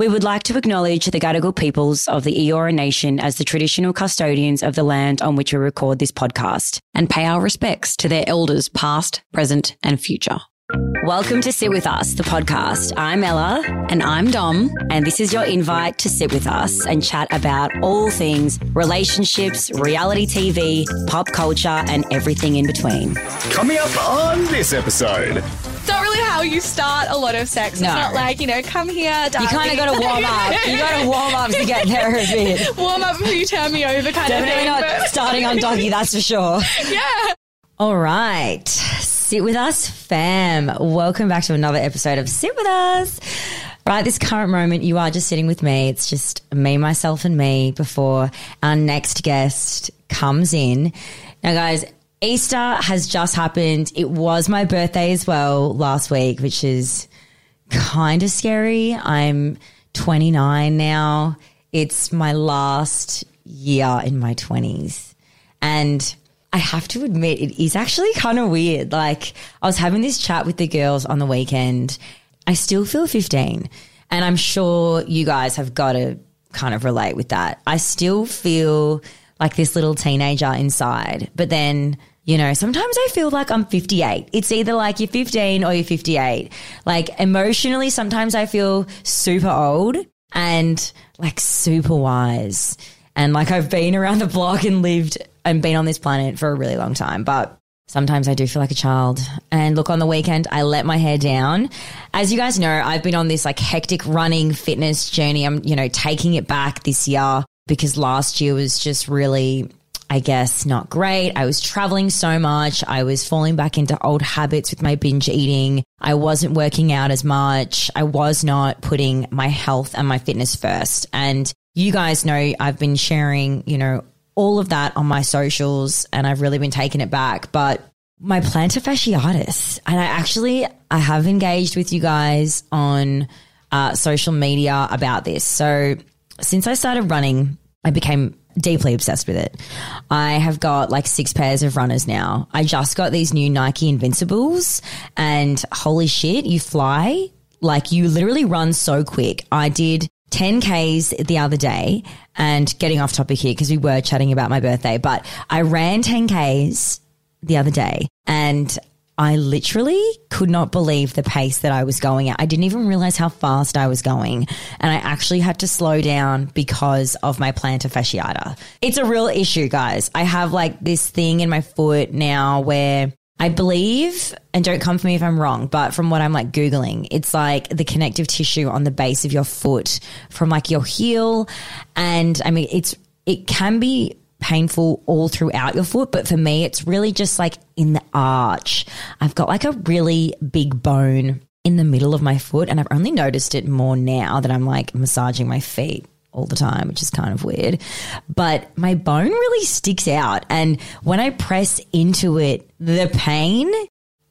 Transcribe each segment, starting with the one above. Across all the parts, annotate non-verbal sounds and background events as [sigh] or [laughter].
We would like to acknowledge the Gadigal peoples of the Eora Nation as the traditional custodians of the land on which we record this podcast and pay our respects to their elders past, present, and future. Welcome to Sit With Us, the podcast. I'm Ella. And I'm Dom. And this is your invite to sit with us and chat about all things relationships, reality TV, pop culture, and everything in between. Coming up on this episode. It's not really how you start a lot of sex. No. It's not like, you know, come here, You kind of got to warm up. You [laughs] got to warm up to get there a bit. warm up before you turn me over kind Definitely of thing. not but- starting on doggy, that's for sure. [laughs] yeah. All right. Sit with us, fam. Welcome back to another episode of Sit with Us. Right, this current moment, you are just sitting with me. It's just me, myself, and me before our next guest comes in. Now, guys, Easter has just happened. It was my birthday as well last week, which is kind of scary. I'm 29 now. It's my last year in my 20s. And I have to admit, it is actually kind of weird. Like, I was having this chat with the girls on the weekend. I still feel 15. And I'm sure you guys have got to kind of relate with that. I still feel like this little teenager inside. But then, you know, sometimes I feel like I'm 58. It's either like you're 15 or you're 58. Like, emotionally, sometimes I feel super old and like super wise. And like I've been around the block and lived and been on this planet for a really long time. But sometimes I do feel like a child. And look, on the weekend, I let my hair down. As you guys know, I've been on this like hectic running fitness journey. I'm, you know, taking it back this year because last year was just really I guess not great. I was traveling so much. I was falling back into old habits with my binge eating. I wasn't working out as much. I was not putting my health and my fitness first. And you guys know I've been sharing, you know, all of that on my socials and I've really been taking it back. But my plantar fasciitis, and I actually, I have engaged with you guys on uh, social media about this. So since I started running, I became deeply obsessed with it. I have got like six pairs of runners now. I just got these new Nike Invincibles and holy shit, you fly. Like you literally run so quick. I did 10Ks the other day and getting off topic here because we were chatting about my birthday, but I ran 10Ks the other day and I literally could not believe the pace that I was going at. I didn't even realize how fast I was going. And I actually had to slow down because of my plantar fasciitis. It's a real issue, guys. I have like this thing in my foot now where I believe, and don't come for me if I'm wrong, but from what I'm like Googling, it's like the connective tissue on the base of your foot from like your heel. And I mean, it's, it can be painful all throughout your foot, but for me, it's really just like in the arch. I've got like a really big bone in the middle of my foot, and I've only noticed it more now that I'm like massaging my feet all the time, which is kind of weird. But my bone really sticks out, and when I press into it, the pain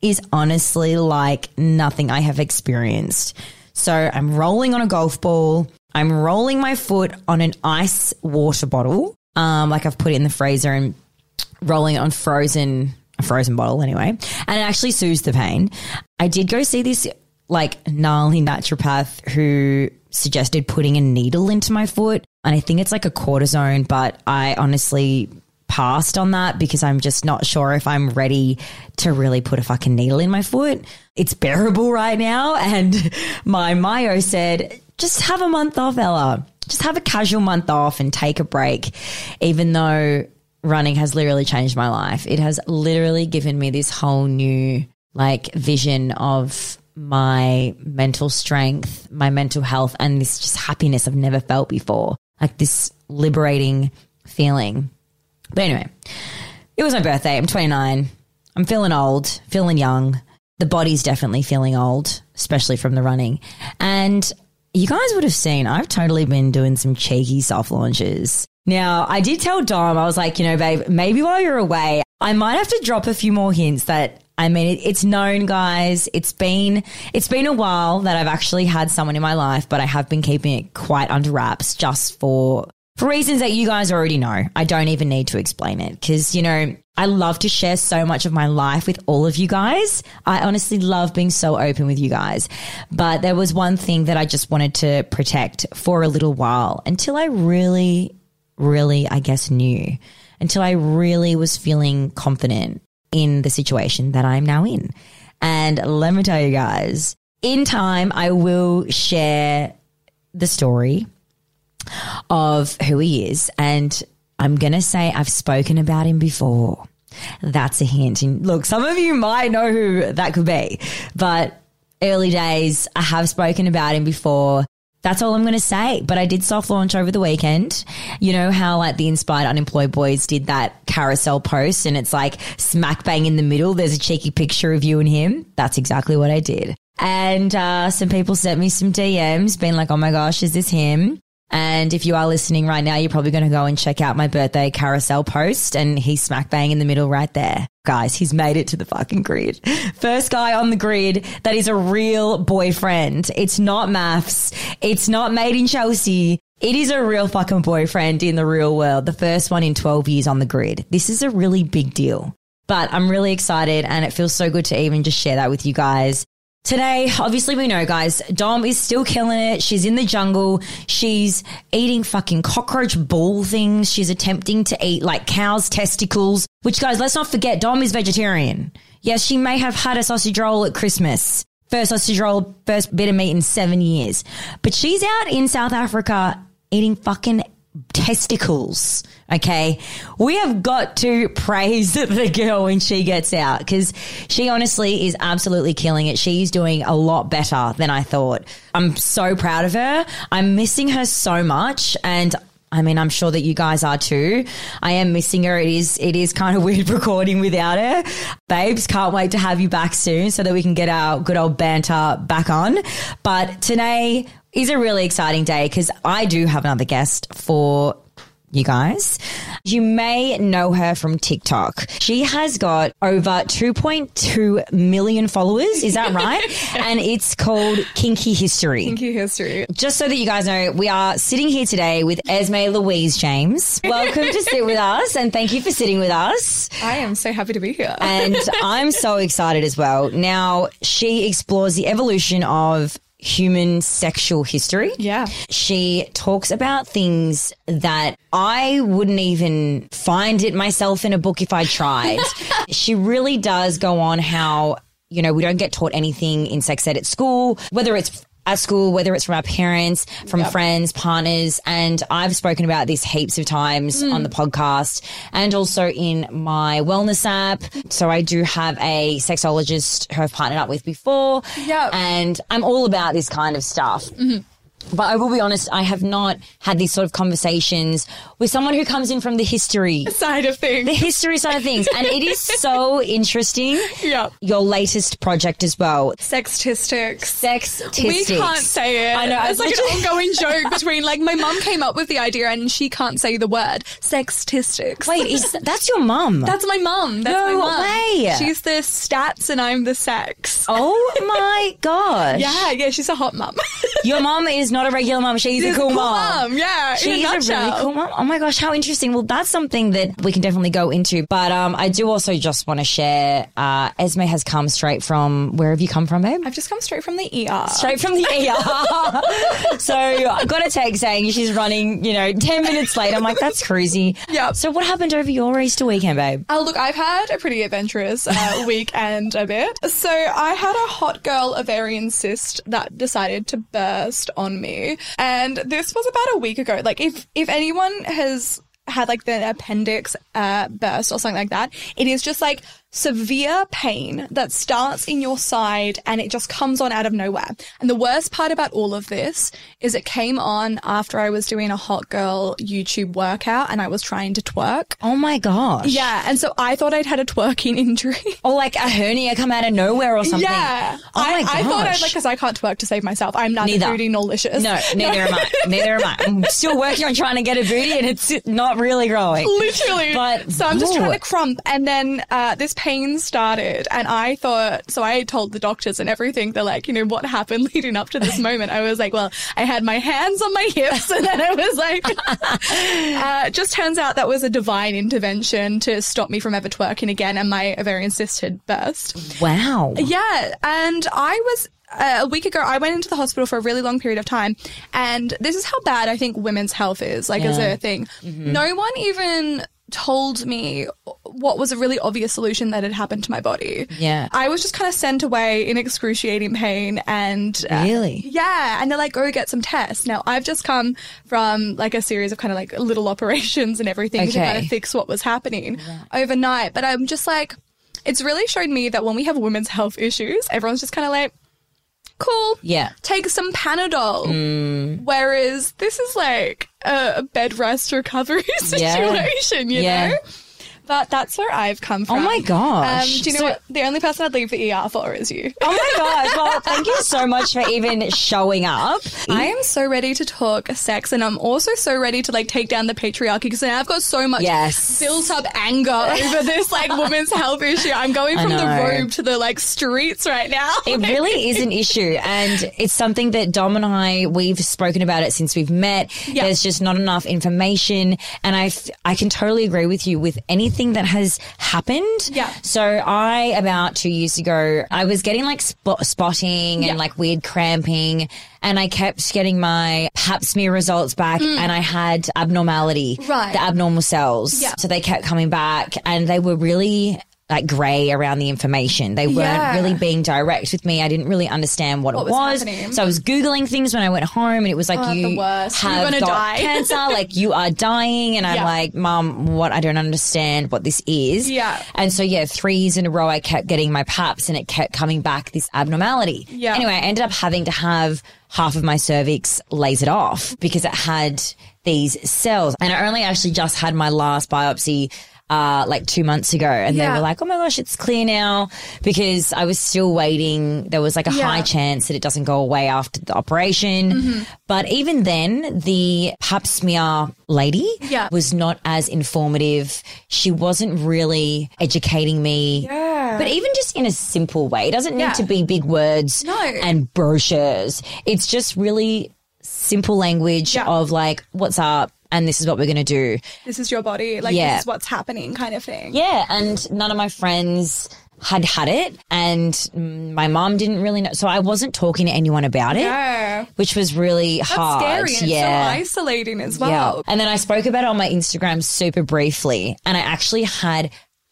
is honestly like nothing I have experienced. So I'm rolling on a golf ball. I'm rolling my foot on an ice water bottle um, like I've put it in the freezer and rolling it on frozen, a frozen bottle anyway. And it actually soothes the pain. I did go see this like gnarly naturopath who suggested putting a needle into my foot. And I think it's like a cortisone, but I honestly passed on that because I'm just not sure if I'm ready to really put a fucking needle in my foot. It's bearable right now. And [laughs] my Mayo said, just have a month off, Ella. Just have a casual month off and take a break. Even though running has literally changed my life, it has literally given me this whole new like vision of my mental strength, my mental health, and this just happiness I've never felt before. Like this liberating feeling. But anyway, it was my birthday. I'm 29. I'm feeling old, feeling young. The body's definitely feeling old, especially from the running. And you guys would have seen I've totally been doing some cheeky soft launches. Now, I did tell Dom, I was like, you know, babe, maybe while you're away, I might have to drop a few more hints that I mean, it, it's known, guys. It's been it's been a while that I've actually had someone in my life, but I have been keeping it quite under wraps just for for reasons that you guys already know. I don't even need to explain it because, you know, I love to share so much of my life with all of you guys. I honestly love being so open with you guys. But there was one thing that I just wanted to protect for a little while until I really, really, I guess, knew, until I really was feeling confident in the situation that I'm now in. And let me tell you guys, in time, I will share the story of who he is. And I'm going to say I've spoken about him before. That's a hint. And look, some of you might know who that could be, but early days, I have spoken about him before. That's all I'm going to say. But I did soft launch over the weekend. You know how like the Inspired Unemployed Boys did that carousel post and it's like smack bang in the middle. There's a cheeky picture of you and him. That's exactly what I did. And uh, some people sent me some DMs being like, oh my gosh, is this him? And if you are listening right now, you're probably going to go and check out my birthday carousel post and he's smack bang in the middle right there. Guys, he's made it to the fucking grid. First guy on the grid that is a real boyfriend. It's not maths. It's not made in Chelsea. It is a real fucking boyfriend in the real world. The first one in 12 years on the grid. This is a really big deal. But I'm really excited and it feels so good to even just share that with you guys. Today, obviously, we know, guys, Dom is still killing it. She's in the jungle. She's eating fucking cockroach ball things. She's attempting to eat like cow's testicles, which, guys, let's not forget, Dom is vegetarian. Yes, she may have had a sausage roll at Christmas. First sausage roll, first bit of meat in seven years. But she's out in South Africa eating fucking testicles. Okay. We have got to praise [laughs] the girl when she gets out because she honestly is absolutely killing it. She's doing a lot better than I thought. I'm so proud of her. I'm missing her so much and I mean, I'm sure that you guys are too. I am missing her. It is, it is kind of [laughs] weird recording without her. Babes, can't wait to have you back soon so that we can get our good old banter back on. But today is a really exciting day because I do have another guest for you guys. You may know her from TikTok. She has got over 2.2 million followers. Is that right? [laughs] and it's called Kinky History. Kinky history. Just so that you guys know, we are sitting here today with Esme Louise James. Welcome to sit with us and thank you for sitting with us. I am so happy to be here. And I'm so excited as well. Now, she explores the evolution of human sexual history. Yeah. She talks about things that I wouldn't even find it myself in a book if I tried. [laughs] she really does go on how, you know, we don't get taught anything in sex ed at school, whether it's at school, whether it's from our parents, from friends, partners. And I've spoken about this heaps of times hmm. on the podcast and also in my wellness app. So I do have a sexologist who I've partnered up with before. Yep. And I'm all about this kind of stuff. Mm-hmm. But I will be honest, I have not had these sort of conversations with someone who comes in from the history, Side of things. the history side of things. And it is so interesting. yeah. Your latest project as well, Sextistics. Sex We can't say it. I know, It's like literally- an ongoing joke between like my mum came up with the idea and she can't say the word sextistics. Wait, is that's your mum? That's my mum. That's No my mum. way. She's the stats and I'm the sex. oh my [laughs] gosh. Yeah, yeah, she's a hot mum. Your mum is not a regular mom. She's, She's a cool, mom. Yeah, in She's a a, really cool mom. Oh my gosh, how interesting. Well, that's something that we can definitely go into. But um, I do also just want to share. Uh, Esme has come straight from where have you come from, babe? I've just come straight from the ER. Straight from the ER. [laughs] so I got a text saying she's running, you know, 10 minutes late. I'm like, that's crazy. Yep. So what happened over your Easter weekend, babe? Oh, look, I've had a pretty adventurous uh, [laughs] week and a bit. So I had a hot girl ovarian cyst that decided to burst on me. And this was about a week ago. Like, if, if anyone has had like the appendix uh, burst or something like that, it is just like severe pain that starts in your side and it just comes on out of nowhere. And the worst part about all of this is it came on after I was doing a hot girl YouTube workout and I was trying to twerk. Oh my gosh. Yeah, and so I thought I'd had a twerking [laughs] injury. Or like a hernia come out of nowhere or something. Yeah, Oh my I, gosh. I thought I'd like because I can't twerk to save myself. I'm neither Neither. booty nor licious. No, neither am I. [laughs] Neither am I. I'm still working on trying to get a booty and it's not really growing. literally. But- so I'm just Ooh. trying to crump, and then uh, this pain started, and I thought, so I told the doctors and everything, they're like, you know, what happened [laughs] leading up to this moment? I was like, well, I had my hands on my hips, [laughs] and then I was like, [laughs] uh, just turns out that was a divine intervention to stop me from ever twerking again, and my ovarian cyst had burst. Wow. Yeah, and I was uh, a week ago. I went into the hospital for a really long period of time, and this is how bad I think women's health is. Like as a thing, no one even told me what was a really obvious solution that had happened to my body. Yeah. I was just kind of sent away in excruciating pain, and uh, Really? yeah, and they're like, go get some tests. Now, I've just come from like a series of kind of like little operations and everything to Okay. kind of fix what was happening overnight. But I'm just like, it's really shown me that when we have women's health issues, everyone's just kind of like, cool. Yeah. Take some Panadol. Whereas this is like a, bed rest recovery [laughs] Yeah. situation, you Yeah. know? But that's where I've come from. Oh my gosh. Um, do you know So- what? The only person I'd leave the ER for is you. Oh my gosh. Well, thank you so much for even showing up. I am so ready to talk sex, and I'm also so ready to like take down the patriarchy because now I've got so much Yes. built up anger over this like women's health issue. I'm going from the robe to the like streets right now. It really is an issue. And it's something that Dom and I, we've spoken about it since we've met. Yeah. There's just not enough information. And I, f- I can totally agree with you with anything that has happened. Yeah. So I, about two years ago, I was getting like spot- spotting Yeah. and like weird cramping. And I kept getting my pap smear results back and I had abnormality. Mm. Right. The abnormal cells. Yeah. So they kept coming back and they were really like grey around the information. They weren't Yeah. really being direct with me. I didn't really understand what, What it was was. So I was Googling things when I went home and it was like, Oh, you have got die. [laughs] cancer, like you are dying. And I'm like, mom, what? I don't understand what this is. Yeah. And so, yeah, three years in a row, I kept getting my paps and it kept coming back, this abnormality. Yeah. Anyway, I ended up having to have half of my cervix lasered off because it had these cells. And I only actually just had my last biopsy uh, like two months ago. And they were like, oh my gosh, it's clear now because I was still waiting. There was like a Yeah. high chance that it doesn't go away after the operation. Mm-hmm. But even then, the pap smear lady Yeah. was not as informative. She wasn't really educating me. Yeah. But even just in a simple way, it doesn't need Yeah. to be big words No. and brochures. It's just really simple language Yeah. of like, what's up? And this is what we're going to do. this is your body, like Yeah. this is what's happening, kind of thing. Yeah. And none of my friends had had it and my mom didn't really know. So I wasn't talking to anyone about it, Yeah. which was really That's hard. scary and yeah. so isolating as Yeah. well. And then I spoke about it on my Instagram super briefly. And I actually had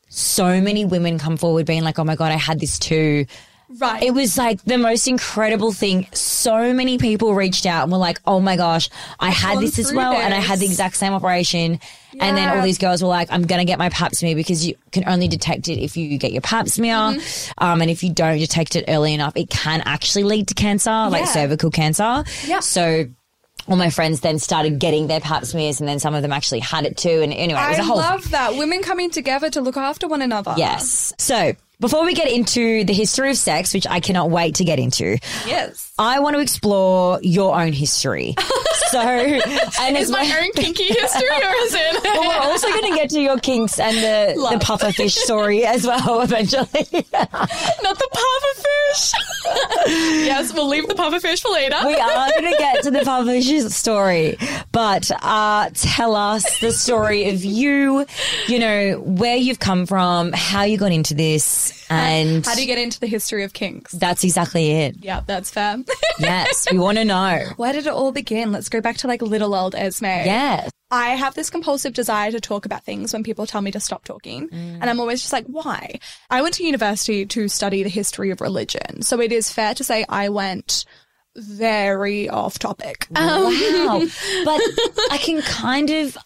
so many women come forward being like, oh my God, I had this too. Right. It was like the most incredible thing. So many people reached out and were like, oh my gosh, I had this as well. And I had the exact same operation. And then all these girls were like, I'm going to get my pap smear because you can only detect it if you get your pap smear. Mm-hmm. Um, and if you don't detect it early enough, it can actually lead to cancer, like cervical cancer. Yeah. So all my friends then started getting their pap smears and then some of them actually had it too. And anyway, it was I a whole love that. Women coming together to look after one another. Yes. So before we get into the history of sex, which I cannot wait to get into, Yes. I want to explore your own history. [laughs] so, and Is it's my own kinky history or is it? [laughs] Well, we're also going to get to your kinks and the, the Love. pufferfish story as well [laughs] eventually. Not the pufferfish. yes, we'll leave the pufferfish for later. we are going to get to the pufferfish story, but uh, tell us the story of you, you know, where you've come from, how you got into this, [laughs] and How do you get into the history of kinks? that's exactly it. Yeah, that's fair. [laughs] Yes, we want to know. Where did it all begin? Let's go back to like little old Esme. Yes. I have this compulsive desire to talk about things when people tell me to stop talking. And I'm always just like, why? I went to university to study the history of religion. So it is fair to say I went very off topic. Um, Wow. [laughs] but I can kind of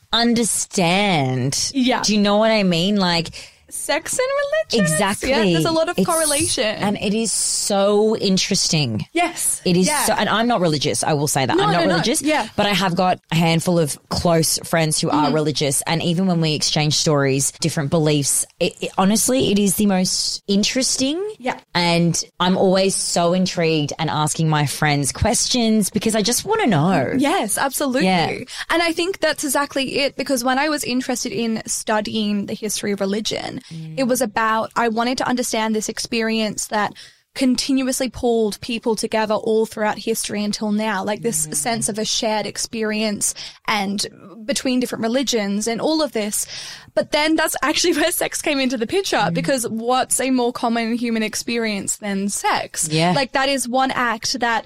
understand. Yeah. Do you know what I mean? Like, sex and religion. exactly. Yeah, there's a lot of It's- correlation. And it is so interesting. yes. It is Yeah. so, and I'm not religious. I will say that No, I'm not no, no. religious. Yeah. but I have got a handful of close friends who are mm-hmm. religious, and even when we exchange stories, different beliefs, it, it- honestly, it is the most interesting. Yeah. and I'm always so intrigued and asking my friends questions because I just want to know. Yes, absolutely. Yeah. And I think that's exactly it because when I was interested in studying the history of religion, It was mm. about, I wanted to understand this experience that continuously pulled people together all throughout history until now, like this mm. sense of a shared experience and between different religions and all of this. But then that's actually [laughs] where sex came into the picture mm. because what's a more common human experience than sex? Yeah. Like that is one act that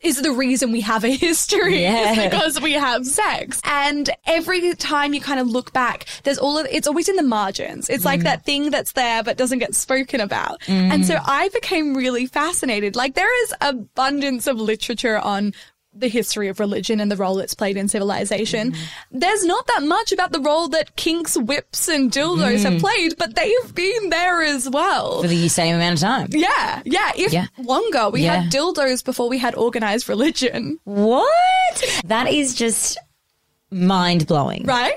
is the reason we have a history Yeah. because we have sex. And every time you kind of look back, there's all of it's always in the margins. It's Mm. like that thing that's there but doesn't get spoken about. And so I became really fascinated. Like there is abundance of literature on the history of religion and the role it's played in civilization. Mm-hmm. There's not that much about the role that kinks, whips, and dildos have played, but they've been there as well. Mm. For the same amount of time. Yeah, yeah. If Yeah. longer, we Yeah. had dildos before we had organized religion, What? That is just mind blowing. right?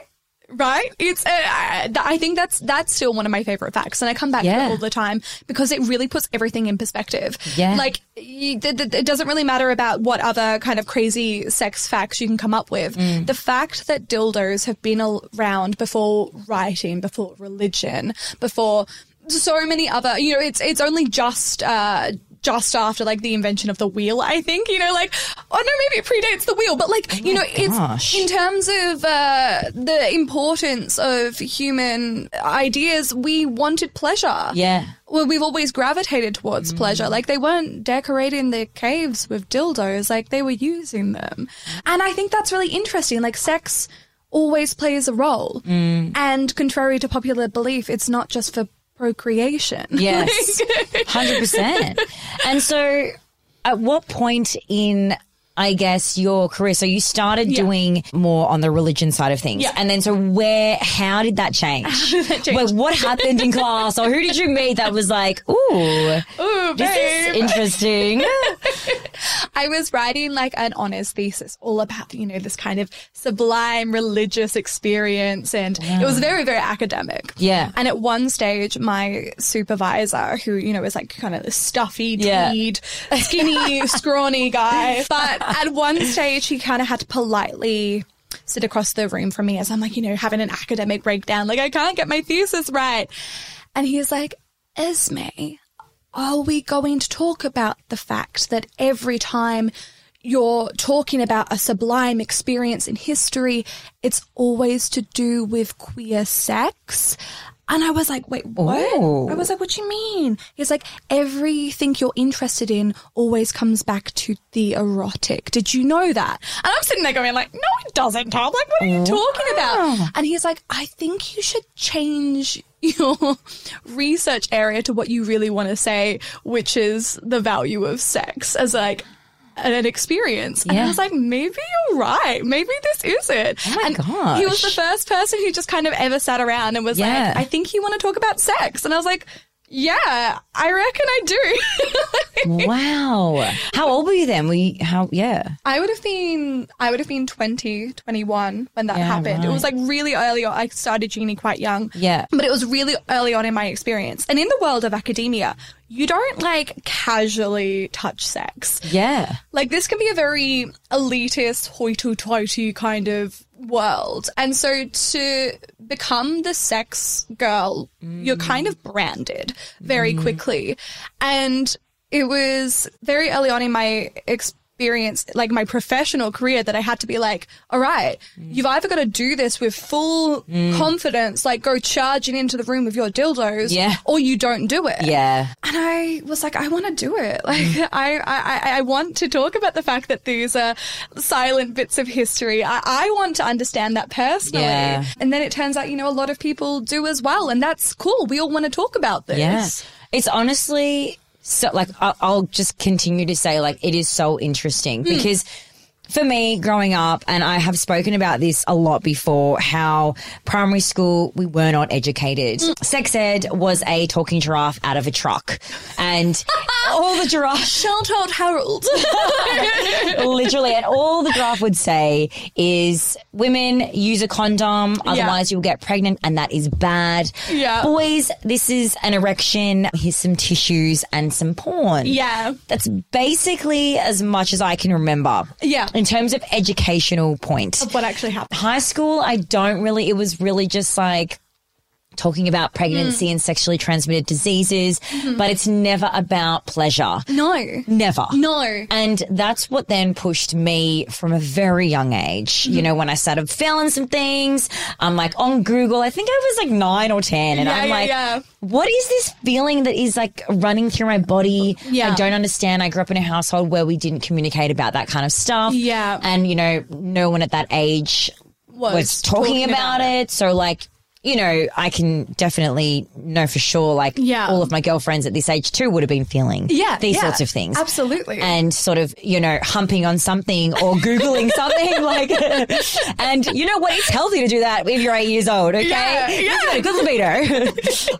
Right? It's. Uh, I I think that's that's still one of my favorite facts, and I come back to it all the time because it really puts everything in perspective. Yeah. Like you, th- th- it doesn't really matter about what other kind of crazy sex facts you can come up with. Mm. The fact that dildos have been around before writing, before religion, before so many other. You know, it's it's only just. Uh, just after like the invention of the wheel, I think, you know, like, oh no, maybe it predates the wheel, but like, you know, gosh. it's in terms of uh, the importance of human ideas, we wanted pleasure. Yeah. Well, we've always gravitated towards pleasure. Like they weren't decorating their caves with dildos, like they were using them. And I think that's really interesting. Like sex always plays a role. And contrary to popular belief, it's not just for procreation. [laughs] Yes. 100%. And so, at what point in, I guess, your career, so you started Yeah. doing more on the religion side of things. Yeah. And then, so where, how did that change? [laughs] that change? Like, what happened in class, or who did you meet that was like, ooh, Ooh, this is interesting? [laughs] I was writing like an honors thesis all about, you know, this kind of sublime religious experience. And it was very, very academic. Yeah. And at one stage, my supervisor, who, you know, was like kind of the stuffy, Yeah. teed, skinny, [laughs] scrawny guy. But [laughs] at one stage, he kind of had to politely sit across the room from me as I'm like, you know, having an academic breakdown. Like, I can't get my thesis right. And he's like, Esme, are we going to talk about the fact that every time you're talking about a sublime experience in history, it's always to do with queer sex? And I was like, wait, what? Ooh. I was like, what do you mean? He's like, everything you're interested in always comes back to the erotic. Did you know that? And I'm sitting there going like, no, it doesn't, Tom. Like, what are you oh, talking about? And he's like, I think you should change your research area to what you really want to say, which is the value of sex as like an experience. And I was like, maybe you're right. Maybe this is it. Oh my and He was the first person who just kind of ever sat around and was Yeah. like, I think you want to talk about sex. And I was like, yeah, I reckon I do. [laughs] wow. How old were you then? Were you, how, yeah. I would have been, I would have been 20, 21 when that Yeah, happened. It was like really early on. I started uni quite young. Yeah. But it was really early on in my experience. And in the world of academia, you don't like casually touch sex. Yeah. Like this can be a very elitist, hoity-toity kind of world. And so to become the sex girl, you're kind of branded very mm. quickly. And it was very early on in my experience, like my professional career that I had to be like, all right, mm. you've either got to do this with full mm. confidence, like go charging into the room with your dildos, Yeah. or you don't do it. Yeah. And I was like, I want to do it. [laughs] Like, mm. I, I, I- I want to talk about the fact that these are silent bits of history. I, I want to understand that personally. Yeah. And then it turns out, you know, a lot of people do as well. And that's cool. We all want to talk about this. Yeah. It's honestly so like I'll, I'll just continue to say like it is so interesting hmm. because for me growing up and I have spoken about this a lot before how primary school we were not educated. Sex ed was a talking giraffe out of a truck and [laughs] all the giraffe Shout out Harold. [laughs] [laughs] literally and all the giraffe would say is women use a condom otherwise you'll get pregnant and that is bad Yeah. boys this is an erection here's some tissues and some porn yeah. that's basically as much as i can remember Yeah. In terms of educational point What actually happened. high school i don't really it was really just like talking about pregnancy Mm. and sexually transmitted diseases, Mm-hmm. but it's never about pleasure. No. Never. No. And that's what then pushed me from a very young age. You know, when I started feeling some things, I'm like on Google, I think I was like nine or 10, and Yeah, I'm yeah, like, yeah. what is this feeling that is like running through my body? Yeah. I don't understand. I grew up in a household where we didn't communicate about that kind of stuff. Yeah. And, you know, no one at that age Was, was talking, about, it. So like, you know, I can definitely know for sure, like Yeah. all of my girlfriends at this age too would have been feeling Yeah, these yeah. sorts of things. Absolutely. And sort of, you know, humping on something or Googling [laughs] something like, [laughs] and you know what? It's healthy to do that if you're eight years old, okay? Yeah, yeah. got a good libido.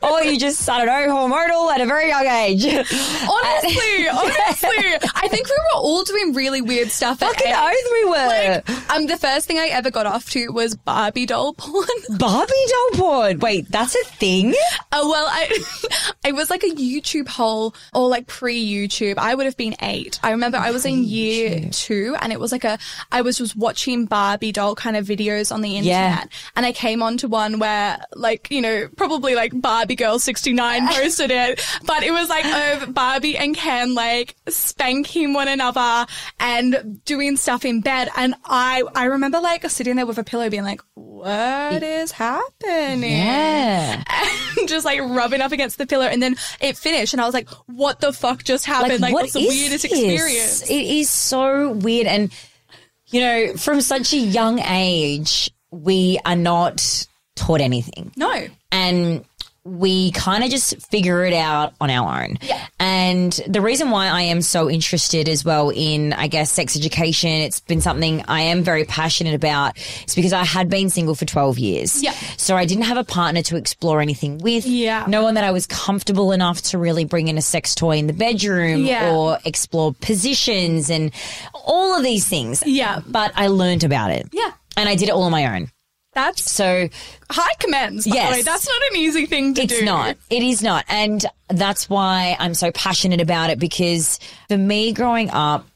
or you just, I don't know, hormonal at a very young age. honestly, [laughs] honestly, I think we were all doing really weird stuff. At Fucking oath we were. Like, um, the first thing I ever got off to was Barbie doll porn. Barbie doll Wait, that's a thing? Oh well, I [laughs] it was like a YouTube hole or like pre YouTube. I would have been eight. I remember I was in year two, and it was like a I was just watching Barbie doll kind of videos on the internet, Yeah. and I came onto one where like you know probably like Barbie Girl sixty nine [laughs] posted it, but it was like of Barbie and Ken like spanking one another and doing stuff in bed, and I I remember like sitting there with a pillow being like, what is happening? Yeah. and [laughs] just like rubbing up against the pillar and then it finished and I was like, what the fuck just happened? Like, what what's the weirdest this? experience? It is so weird. And, you know, from such a young age, we are not taught anything. No. And we kind of just figure it out on our own. Yeah. And the reason why I am so interested as well in, I guess, sex education, it's been something I am very passionate about. It's because I had been single for 12 years. Yeah. So I didn't have a partner to explore anything with. Yeah. No one that I was comfortable enough to really bring in a sex toy in the bedroom Yeah. or explore positions and all of these things. Yeah. But I learned about it. Yeah. And I did it all on my own. That's So high commends. By Yes. That's not an easy thing to it's do. It's not. It is not. And that's why I'm so passionate about it because for me growing up,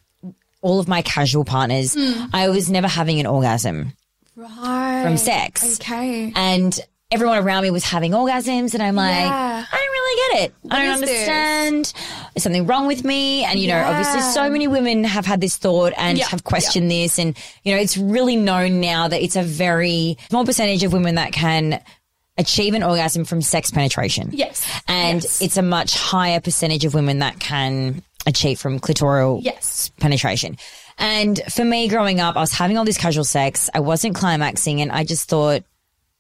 all of my casual partners, Hmm. I was never having an orgasm Right. from sex. Okay. And everyone around me was having orgasms and I'm like, Yeah. I don't really get it. I don't is this? understand. There's something wrong with me. And you know, Yeah. obviously so many women have had this thought and Yeah. have questioned this. And, you know, it's really known now that it's a very small percentage of women that can achieve an orgasm from sex penetration. Yes. And Yes. it's a much higher percentage of women that can achieve from clitoral Yes. penetration. And for me growing up, I was having all this casual sex. I wasn't climaxing and I just thought,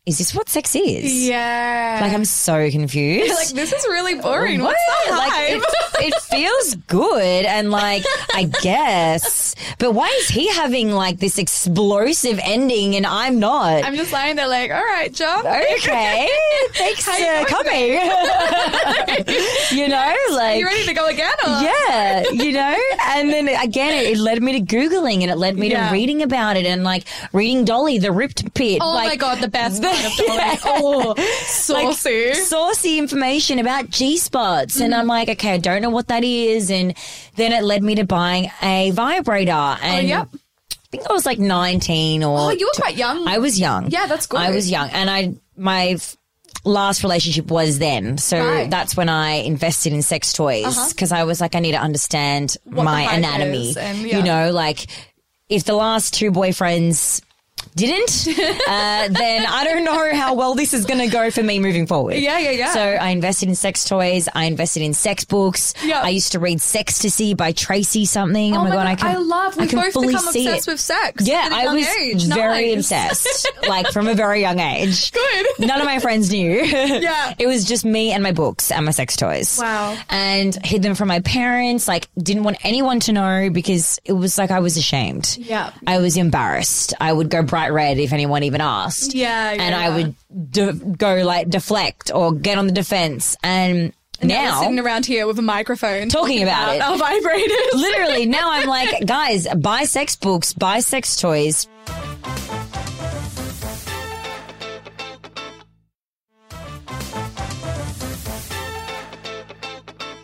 is this what sex is? Yeah. Like I'm so confused. like this is really boring. What? What's the Like it, it feels good and like I guess, but why is he having like this explosive ending and I'm not? I'm just lying there like, all right, John. okay, [laughs] thanks for doing, coming. [laughs] you know, Are like you ready to go again? Or? yeah, you know, and then again, it, it led me to googling and it led me Yeah. to reading about it and like reading Dolly, the ripped pit. Oh like, my god, the best part of. [laughs] Oh, saucy. saucy information about G spots. And I'm like, okay, I don't know what that is. And then it led me to buying a vibrator. And Oh, yep. I think I was like 19 or. Oh, you were quite young. I was young. Yeah, that's good. I was young. And I, my last relationship was then. So Right. Uh-huh. that's when I invested in sex toys because I was like, I need to understand the my anatomy. and, yeah. You know, like if the last two boyfriends didn't, uh, [laughs] then I don't know how well this is going to go for me moving forward. Yeah, yeah, yeah. So I invested in sex toys. I invested in sex books. Yeah. I used to read Sextasy by Tracy something. Oh, my god, I can love. I We've can both fully become see obsessed it. with sex. Yeah, I was age. very Nice. obsessed, [laughs] like from a very young age. Good. [laughs] None of my friends knew. Yeah. It was just me and my books and my sex toys. Wow. And hid them from my parents. Like, didn't want anyone to know because it was like I was ashamed. Yeah. I was embarrassed. I would go bright red if anyone even asked. Yeah, yeah, And I would de- go like deflect or get on the defense. And, Now we're now, sitting around here with a microphone Talking about it. our vibrators. literally, now I'm like, guys, buy sex books, buy sex toys.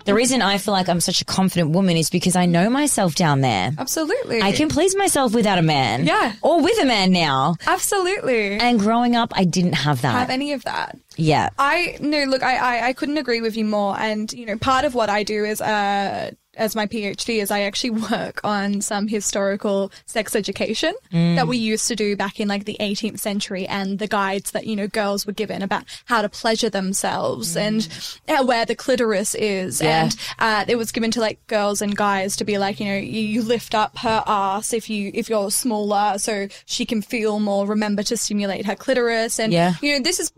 The reason I feel like I'm such a confident woman is because I know myself down there. Absolutely. I can please myself without a man. Yeah. Or with a man now. absolutely And growing up, I didn't have that. have any of that. Yeah. I no look, I, I I couldn't agree with you more. And you know, part of what I do is uh as my PhD is I actually [laughs] work on some historical sex education that we used to do back in like the 18th century and the guides that you know girls were given about how to pleasure themselves and uh, where the clitoris is Yeah. and uh, it was given to like girls and guys to be like you know you, you lift up her ass if you if you're smaller so she can feel more remember to stimulate her clitoris and Yeah. you know this is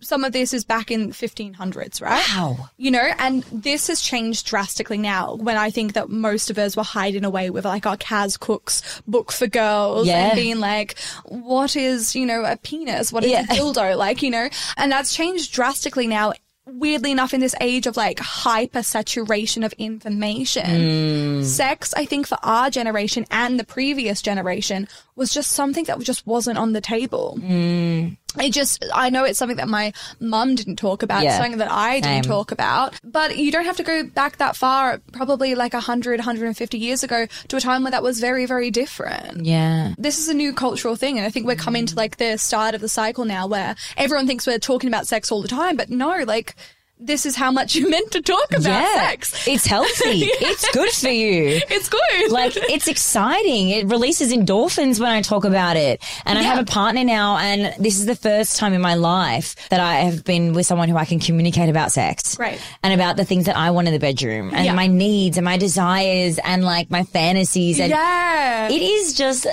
some of this is back in 1500s, right? Wow. You know, and this has changed drastically now when I think that most of us were hiding away with like our Kaz Cooke's book for girls Yeah. and being like, what is, you know, a penis? What is Yeah. a [laughs] dildo? Like, you know, and that's changed drastically now. Weirdly enough, in this age of like hyper saturation of information, hmm. sex, I think for our generation and the previous generation was just something that just wasn't on the table. Hmm. It just, I know it's something that my mum didn't talk about, Yeah. something that I didn't Same. talk about. But you don't have to go back that far, probably like 100, 150 years ago, to a time where that was very, very different. Yeah. This is a new cultural thing, and I think we're coming to like the start of the cycle now where everyone thinks we're talking about sex all the time, but no, like, this is how much [laughs] you're meant to talk about yeah. sex. It's healthy. [laughs] It's good for you. It's good. like it's exciting. It releases endorphins when I talk about it. And I have a partner now and this is the first time in my life that I have been with someone who I can communicate about sex. Right. And about the things that I want in the bedroom and Yeah. my needs and my desires and like my fantasies and yeah. it is just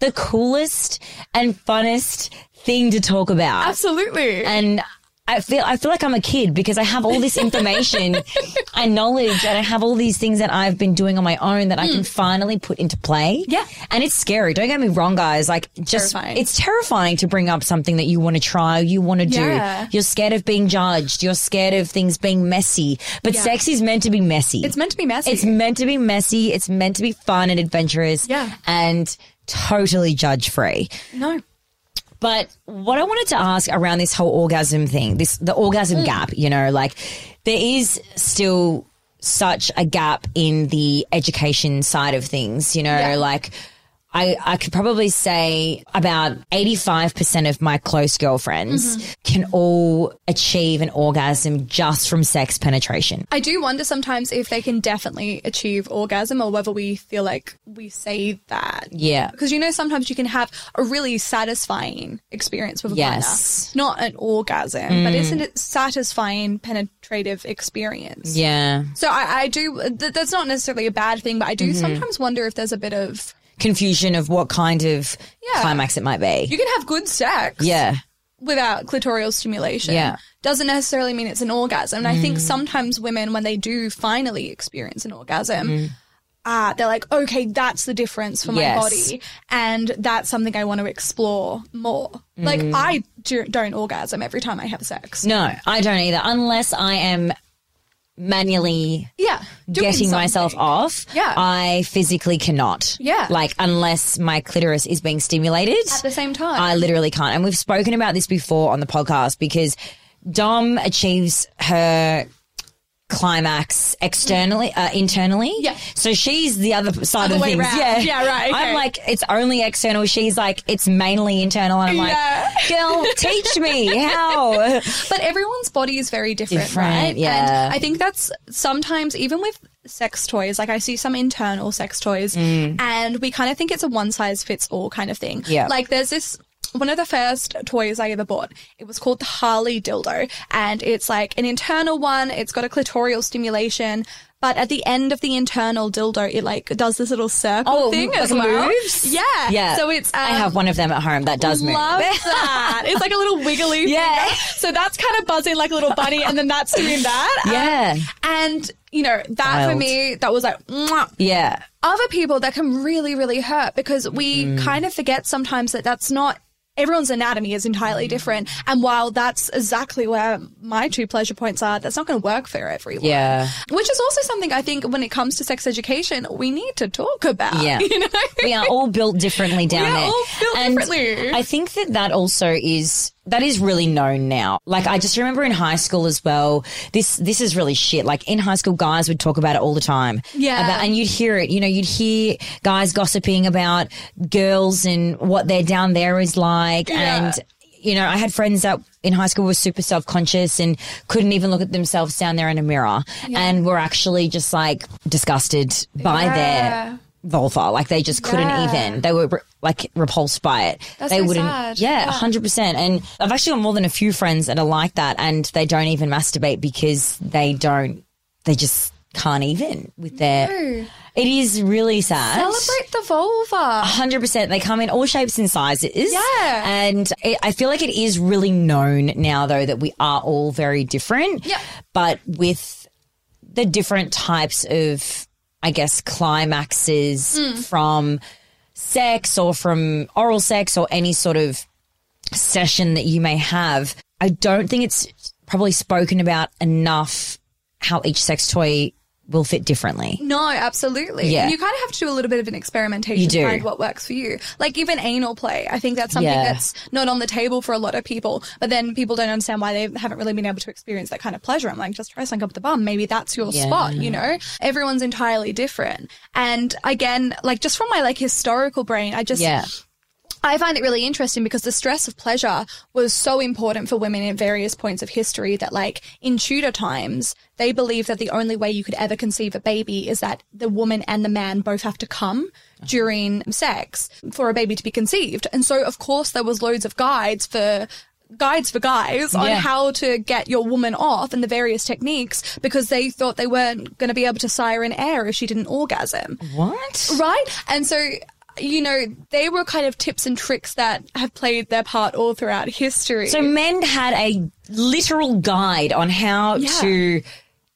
the coolest and funnest thing to talk about. Absolutely. And I feel I feel like I'm a kid because I have all this information [laughs] and knowledge and I have all these things that I've been doing on my own that I can finally put into play. Hmm. Yeah. And it's scary. Don't get me wrong, guys. Like just Terrifying. it's terrifying to bring up something that you want to try, you want to Yeah. do. You're scared of being judged. You're scared of things being messy. But Yeah. sex is meant to be messy. it's meant to be messy. It's meant to be messy. It's meant to be fun and adventurous. Yeah. And totally judge free. no. But what I wanted to ask around this whole orgasm thing, this the orgasm Mm. gap, you know, like there is still such a gap in the education side of things, you know, Yeah. like I, I could probably say about 85% of my close girlfriends Mm-hmm. can all achieve an orgasm just from sex penetration. I do wonder sometimes if they can definitely achieve orgasm or whether we feel like we say that. Yeah. Because you know, sometimes you can have a really satisfying experience with a Yes. partner. Not an orgasm, but isn't it satisfying penetrative experience? Yeah. So I, I do, th- that's not necessarily a bad thing, but I Mm-hmm. do sometimes wonder if there's a bit of, Confusion of what kind of Yeah. climax it might be. you can have good sex. yeah. without clitoral stimulation Yeah. doesn't necessarily mean it's an orgasm. And I think mm. sometimes women, when they do finally experience an orgasm, mm. uh, they're like, okay, that's the difference for my Yes. body. And that's something I want to explore more. Like, mm. I do, don't orgasm every time I have sex. No, I don't either, unless I am manually Yeah. getting myself off. Yeah. I physically cannot. Yeah. Like, unless my clitoris is being stimulated. At the same time. I literally can't. And we've spoken about this before on the podcast because Dom achieves her climax externally, uh, internally. Yeah. So she's the other side Other of things. round. Yeah. Yeah, right, okay. I'm like, it's only external. She's like, it's mainly internal. And I'm Yeah. like, girl, [laughs] teach me how. But everyone's body is very different, Different, right? yeah. And I think that's sometimes even with sex toys, like I see some internal sex toys Mm. and we kind of think it's a one size fits all kind of thing. Yeah. Like there's this one of the first toys I ever bought. It was called the Harley dildo and it's like an internal one. It's got a clitoral stimulation. But at the end of the internal dildo, it like does this little circle Oh, thing as well. moves? Yeah. Yeah. So it's, um, I have one of them at home that does move. Love [laughs] that. It's like a little wiggly. Yeah. finger. So that's kind of buzzing like a little bunny, and then that's doing that. Um, Yeah. and you know that for me, that was like. Mwah. Yeah. Other people that can really, really hurt because we Mm. kind of forget sometimes that that's not. Everyone's anatomy is Mm. entirely different, and while that's exactly where my two pleasure points are, that's not going to work for everyone. Yeah. which is also something I think when it comes to sex education, we need to talk about. Yeah. [laughs] you know, we are all built differently down We are there. all built and differently. I think that that also is that is really known now. Like I just remember in high school as well. This this is really shit. Like in high school, guys would talk about it all the time. Yeah. About, and you'd hear it. You know, you'd hear guys gossiping about girls and what their down there is like, Yeah. and you know, I had friends that in high school were super self conscious and couldn't even look at themselves down there in a mirror and were actually just like disgusted by Yeah. their vulva. Like they just couldn't Yeah. even. They were re- like repulsed by it. That's they so wouldn't. sad. Yeah, Yeah. hundred percent. And I've actually got more than a few friends that are like that, and they don't even masturbate because they don't. They just can't even with their. No. It is really sad. Celebrate the vulva. Hundred percent. They come in all shapes and sizes. Yeah. and it, I feel like it is really known now, though, that we are all very different. Yep. But with the different types of, I guess, climaxes Hmm. from sex or from oral sex or any sort of session that you may have, I don't think it's probably spoken about enough how each sex toy will fit differently. No, absolutely. Yeah. And you kind of have to do a little bit of an experimentation You to find what works for you. Like even anal play. I think that's something Yeah. that's not on the table for a lot of people, but then people don't understand why they haven't really been able to experience that kind of pleasure. I'm like, just try something up the bum. Maybe that's your Yeah. spot, you know? Everyone's entirely different. And again, like just from my like historical brain, I just Yeah. I find it really interesting because the stress of pleasure was so important for women at various points of history that, like, in Tudor times, they believed that the only way you could ever conceive a baby is that the woman and the man both have to come during sex for a baby to be conceived. And so, of course, there was loads of guides for guides for guys on Yeah. how to get your woman off and the various techniques because they thought they weren't going to be able to sire an heir if she didn't orgasm. What? Right? And so, you know, they were kind of tips and tricks that have played their part all throughout history. So men had a literal guide on how Yeah. to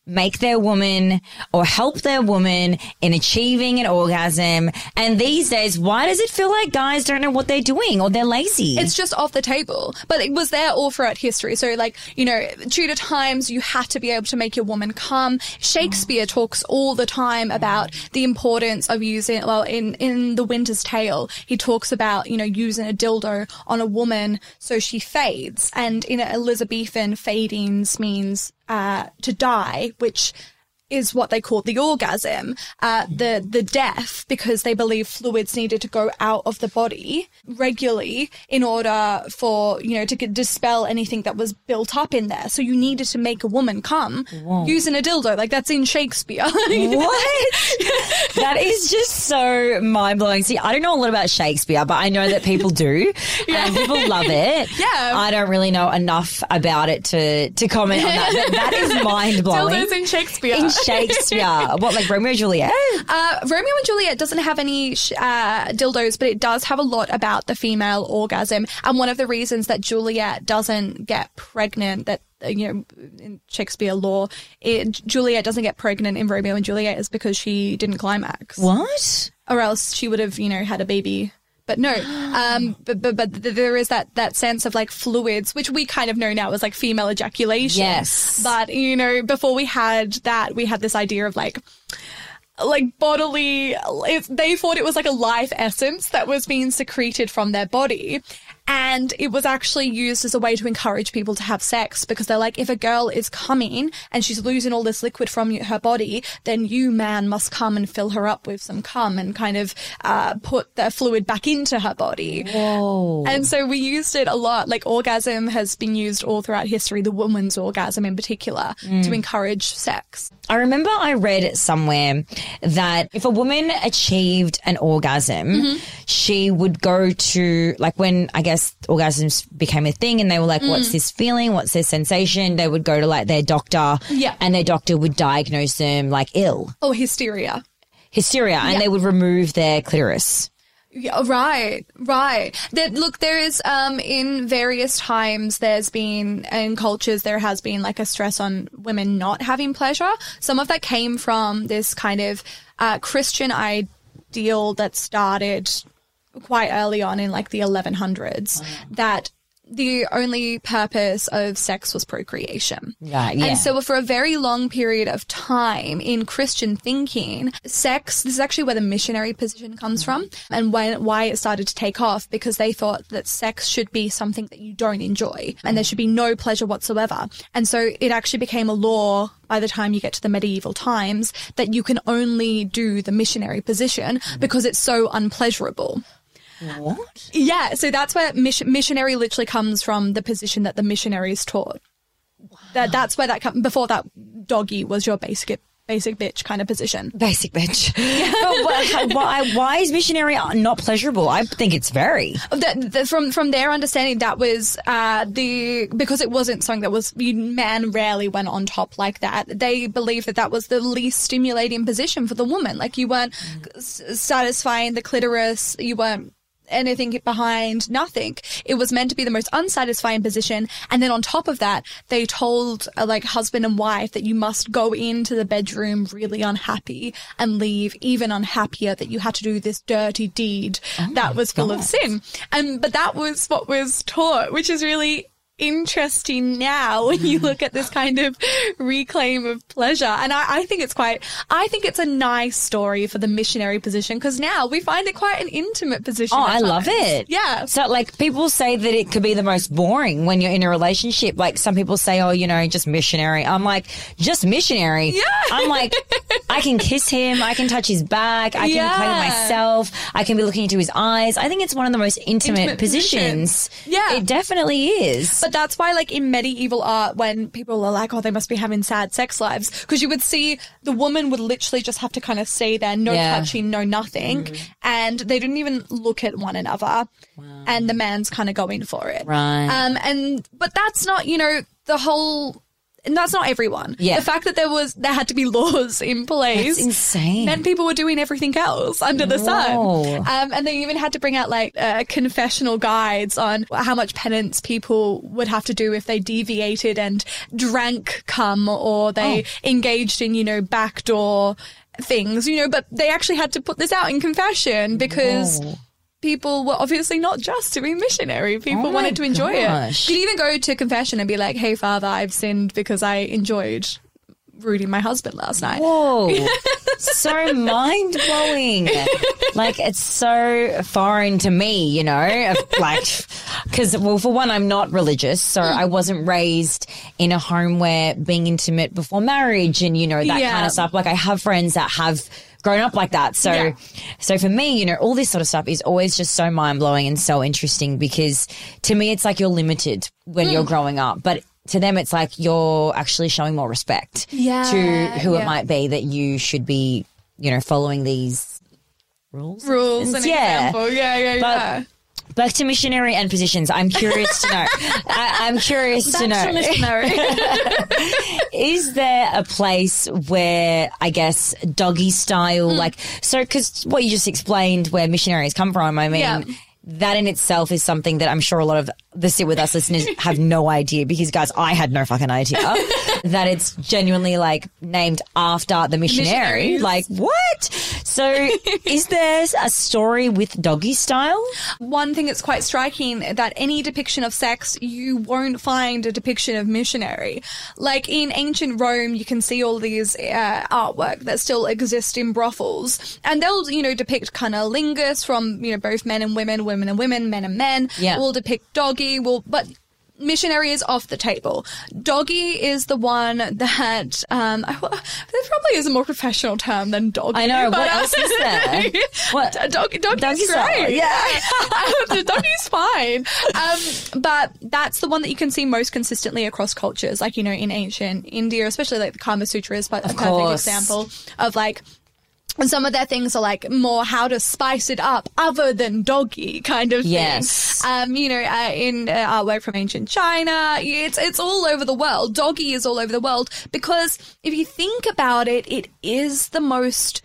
make their woman or help their woman in achieving an orgasm. And these days, why does it feel like guys don't know what they're doing or they're lazy? it's just off the table. But it was there all throughout history. So, like, you know, Tudor times, you had to be able to make your woman come. Shakespeare talks all the time about the importance of using, well, in, in The Winter's Tale, he talks about, you know, using a dildo on a woman so she fades. And in Elizabethan, fadings means uh, to die, which is what they call the orgasm, uh, the the death, because they believe fluids needed to go out of the body regularly in order for you know to dispel anything that was built up in there. So you needed to make a woman come using a dildo, like that's in Shakespeare. [laughs] what? [laughs] that is just so mind blowing. See, I don't know a lot about Shakespeare, but I know that people do, [laughs] and people love it. Yeah. I don't really know enough about it to to comment on that. That is mind blowing. Dildos in Shakespeare. In Shakespeare, what like Romeo and Juliet? Uh, Romeo and Juliet doesn't have any sh- uh, dildos, but it does have a lot about the female orgasm. And one of the reasons that Juliet doesn't get pregnant, that you know, in Shakespeare law, it, Juliet doesn't get pregnant in Romeo and Juliet is because she didn't climax, What? or else she would have, you know, had a baby. But no, um, [gasps] but, but but there is that that sense of like fluids, which we kind of know now as like female ejaculation. Yes. But you know, before we had that, we had this idea of like like bodily it, they thought it was like a life essence that was being secreted from their body and it was actually used as a way to encourage people to have sex because they're like if a girl is coming and she's losing all this liquid from her body then you man must come and fill her up with some cum and kind of uh, put the fluid back into her body Whoa. and so we used it a lot. Like orgasm has been used all throughout history, the woman's orgasm in particular, to encourage sex. I remember I read somewhere that if a woman achieved an orgasm, Mm-hmm. she would go to, like, when I guess orgasms became a thing and they were like, Mm. what's this feeling? What's this sensation? They would go to, like, their doctor. Yeah. And their doctor would diagnose them, like, ill, Or hysteria. hysteria, and they would remove their clitoris. Yeah, right, right. That look, there is um in various times there's been in cultures there has been like a stress on women not having pleasure. Some of that came from this kind of uh, Christian ideal that started quite early on in like the 1100s that the only purpose of sex was procreation. Right, yeah. And so for a very long period of time in Christian thinking, sex, this is actually where the missionary position comes from and when, why it started to take off because they thought that sex should be something that you don't enjoy and there should be no pleasure whatsoever. And so it actually became a law by the time you get to the medieval times that you can only do the missionary position mm. because it's so unpleasurable. What? Yeah, so that's where mission, missionary literally comes from the position that the missionaries taught. That that's where that come before that doggy was your basic basic bitch kind of position. Basic bitch. [laughs] but why, why, is missionary not pleasurable? I think it's very. The, the, from from their understanding, that was uh, the because it wasn't something that was you, man rarely went on top like that. They believed that that was the least stimulating position for the woman. Like you weren't s- satisfying the clitoris, you weren't anything behind nothing. It was meant to be the most unsatisfying position. And then on top of that, they told uh, like husband and wife that you must go into the bedroom really unhappy and leave even unhappier that you had to do this dirty deed that was full of sin. And, but that was what was taught, which is really interesting now when you look at this kind of reclaim of pleasure. And I, I think it's quite, I think it's a nice story for the missionary position because now we find it quite an intimate position. Oh, I love it. Yeah. So, like, people say that it could be the most boring when you're in a relationship. Like, some people say, oh, you know, just missionary. I'm like, just missionary. Yeah. I'm like, [laughs] I can kiss him. I can touch his back. I can Yeah. play with myself. I can be looking into his eyes. I think it's one of the most intimate, Intimate positions. positions. Yeah. It definitely is. But that's why, like, in medieval art, when people are like, oh, they must be having sad sex lives, because you would see the woman would literally just have to kind of stay there, no Yeah. touching, no nothing. And they didn't even look at one another. And the man's kind of going for it. Right. Um, and, but that's not, you know, the whole, and that's not everyone. Yeah. The fact that there was, there had to be laws [laughs] in place. It's insane. Then people were doing everything else under the Whoa. sun. Um, and they even had to bring out like uh, confessional guides on how much penance people would have to do if they deviated and drank cum or they Oh. engaged in, you know, backdoor things, you know, but they actually had to put this out in confession because Whoa. People were obviously not just to be missionary. People Oh wanted to enjoy gosh. it. You'd even go to confession and be like, hey, Father, I've sinned because I enjoyed rooting my husband last night. Whoa. [laughs] so mind blowing. Like, it's so foreign to me, you know? Like, because, well, for one, I'm not religious, so mm. I wasn't raised in a home where being intimate before marriage and, you know, that Yeah. kind of stuff. Like, I have friends that have grown up like that. So, Yeah. so for me, you know, all this sort of stuff is always just so mind blowing and so interesting because to me, it's like you're limited when Hmm. you're growing up, but to them, it's like you're actually showing more respect Yeah, to who it might be that you should be, you know, following these rules. Rules and yeah. example. Yeah, yeah, But- yeah. Back to missionary and positions. I'm curious to know. [laughs] I, I'm curious to Back to know. missionary. [laughs] Is there a place where I guess doggy style, Hmm. like so? Because what you just explained, where missionaries come from, I mean. Yeah. That in itself is something that I'm sure a lot of the sit with us listeners have no idea because guys, I had no fucking idea [laughs] that it's genuinely like named after the missionary. Missionaries. Like what? So [laughs] is there a story with doggy style? One thing that's quite striking that any depiction of sex, you won't find a depiction of missionary. Like in ancient Rome, you can see all these uh, artwork that still exist in brothels, and they'll you know depict cunnilingus from you know both men and women, women and women, men and men. Yeah. Will depict doggy. Will but. Missionary is off the table. Doggy is the one that um, [laughs] there probably is a more professional term than doggy. I know. but, What uh, else is there? [laughs] What? Dog, doggy's great. yeah. [laughs] doggy's fine. Um, but that's the one that you can see most consistently across cultures. Like, you know, in ancient India, especially like the Kama Sutra is a perfect course. example of like, and some of their things are like more how to spice it up other than doggy kind of Yes. thing. Um, you know, uh, in uh, artwork from ancient China, it's, it's all over the world. Doggy is all over the world because if you think about it, it is the most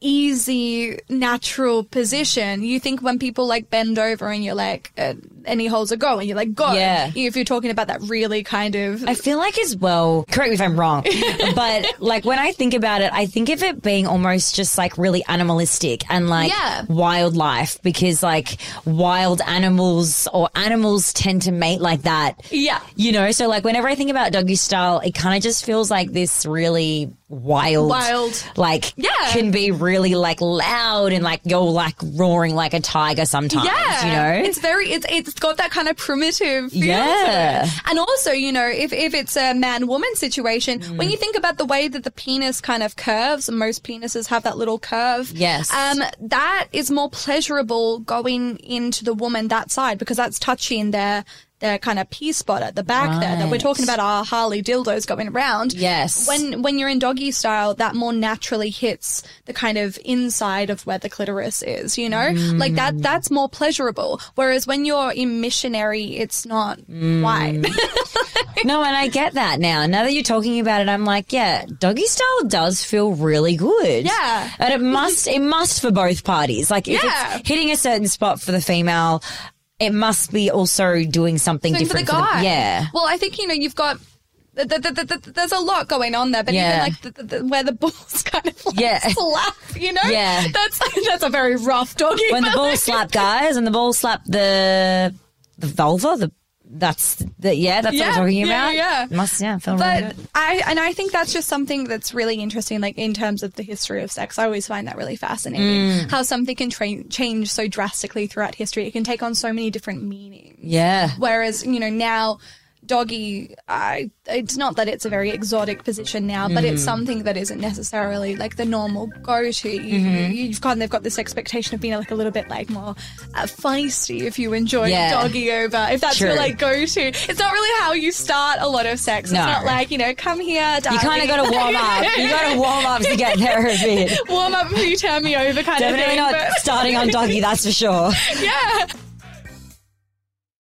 easy, natural position. You think when people like bend over and you're like, uh, any holes a go, and you're like, go. Yeah. If you're talking about that really kind of. I feel like as well, correct me if I'm wrong, [laughs] but like when I think about it, I think of it being almost just like really animalistic and like Yeah. wildlife because like wild animals or animals tend to mate like that. Yeah. You know, so like whenever I think about doggy style, it kind of just feels like this really wild, Wild. like Yeah. can be really like loud and like you're like roaring like a tiger sometimes. Yeah, you know, it's very it's it's got that kind of primitive feel Yeah. And also, you know, if if it's a man woman situation, Mm. when you think about the way that the penis kind of curves, most penises have that little curve. Yes. um, that is more pleasurable going into the woman that side because that's touchy in their their kind of P spot at the back there. That we're talking about our Harley dildos going around. Yes. when when you're in doggy style, that more naturally hits the kind of inside of where the clitoris is, you know? Like Mm. that that's more pleasurable. Whereas when you're in missionary, it's not Mm. quite. [laughs] [laughs] no, and I get that now. Now that you're talking about it, I'm like, yeah, doggy style does feel really good. Yeah. and it must it must for both parties. Like if Yeah. it's hitting a certain spot for the female. It must be also doing something Thing for the different guy. yeah. Well, I think, you know, you've got. th- th- th- th- th- There's a lot going on there, but Yeah. even like the, the, the, where the balls [laughs] kind of like Yeah. slap, you know, Yeah. that's [laughs] that's a very rough doggy. when the [laughs] but, ball like, slap guys and the ball slap the the vulva, the that's the yeah, that's Yeah, what we're talking yeah, about. yeah. Must yeah, feel But good. I and I think that's just something that's really interesting, like in terms of the history of sex. I always find that really fascinating. Mm. How something can tra- change so drastically throughout history. It can take on so many different meanings. Yeah. Whereas you know now, doggy, I it's not that it's a very exotic position now, but Mm. it's something that isn't necessarily like the normal go to. You, Mm-hmm. You've kind of got this expectation of being like a little bit like more uh, feisty if you enjoy Yeah. doggy over if that's your like go to. It's not really how you start a lot of sex. No. It's not like you know, come here, You kind of got to warm up. You [laughs] got to warm up to get there a bit. warm up before you turn me over, kind Definitely of thing. not but- starting on doggy, that's for sure. [laughs] yeah.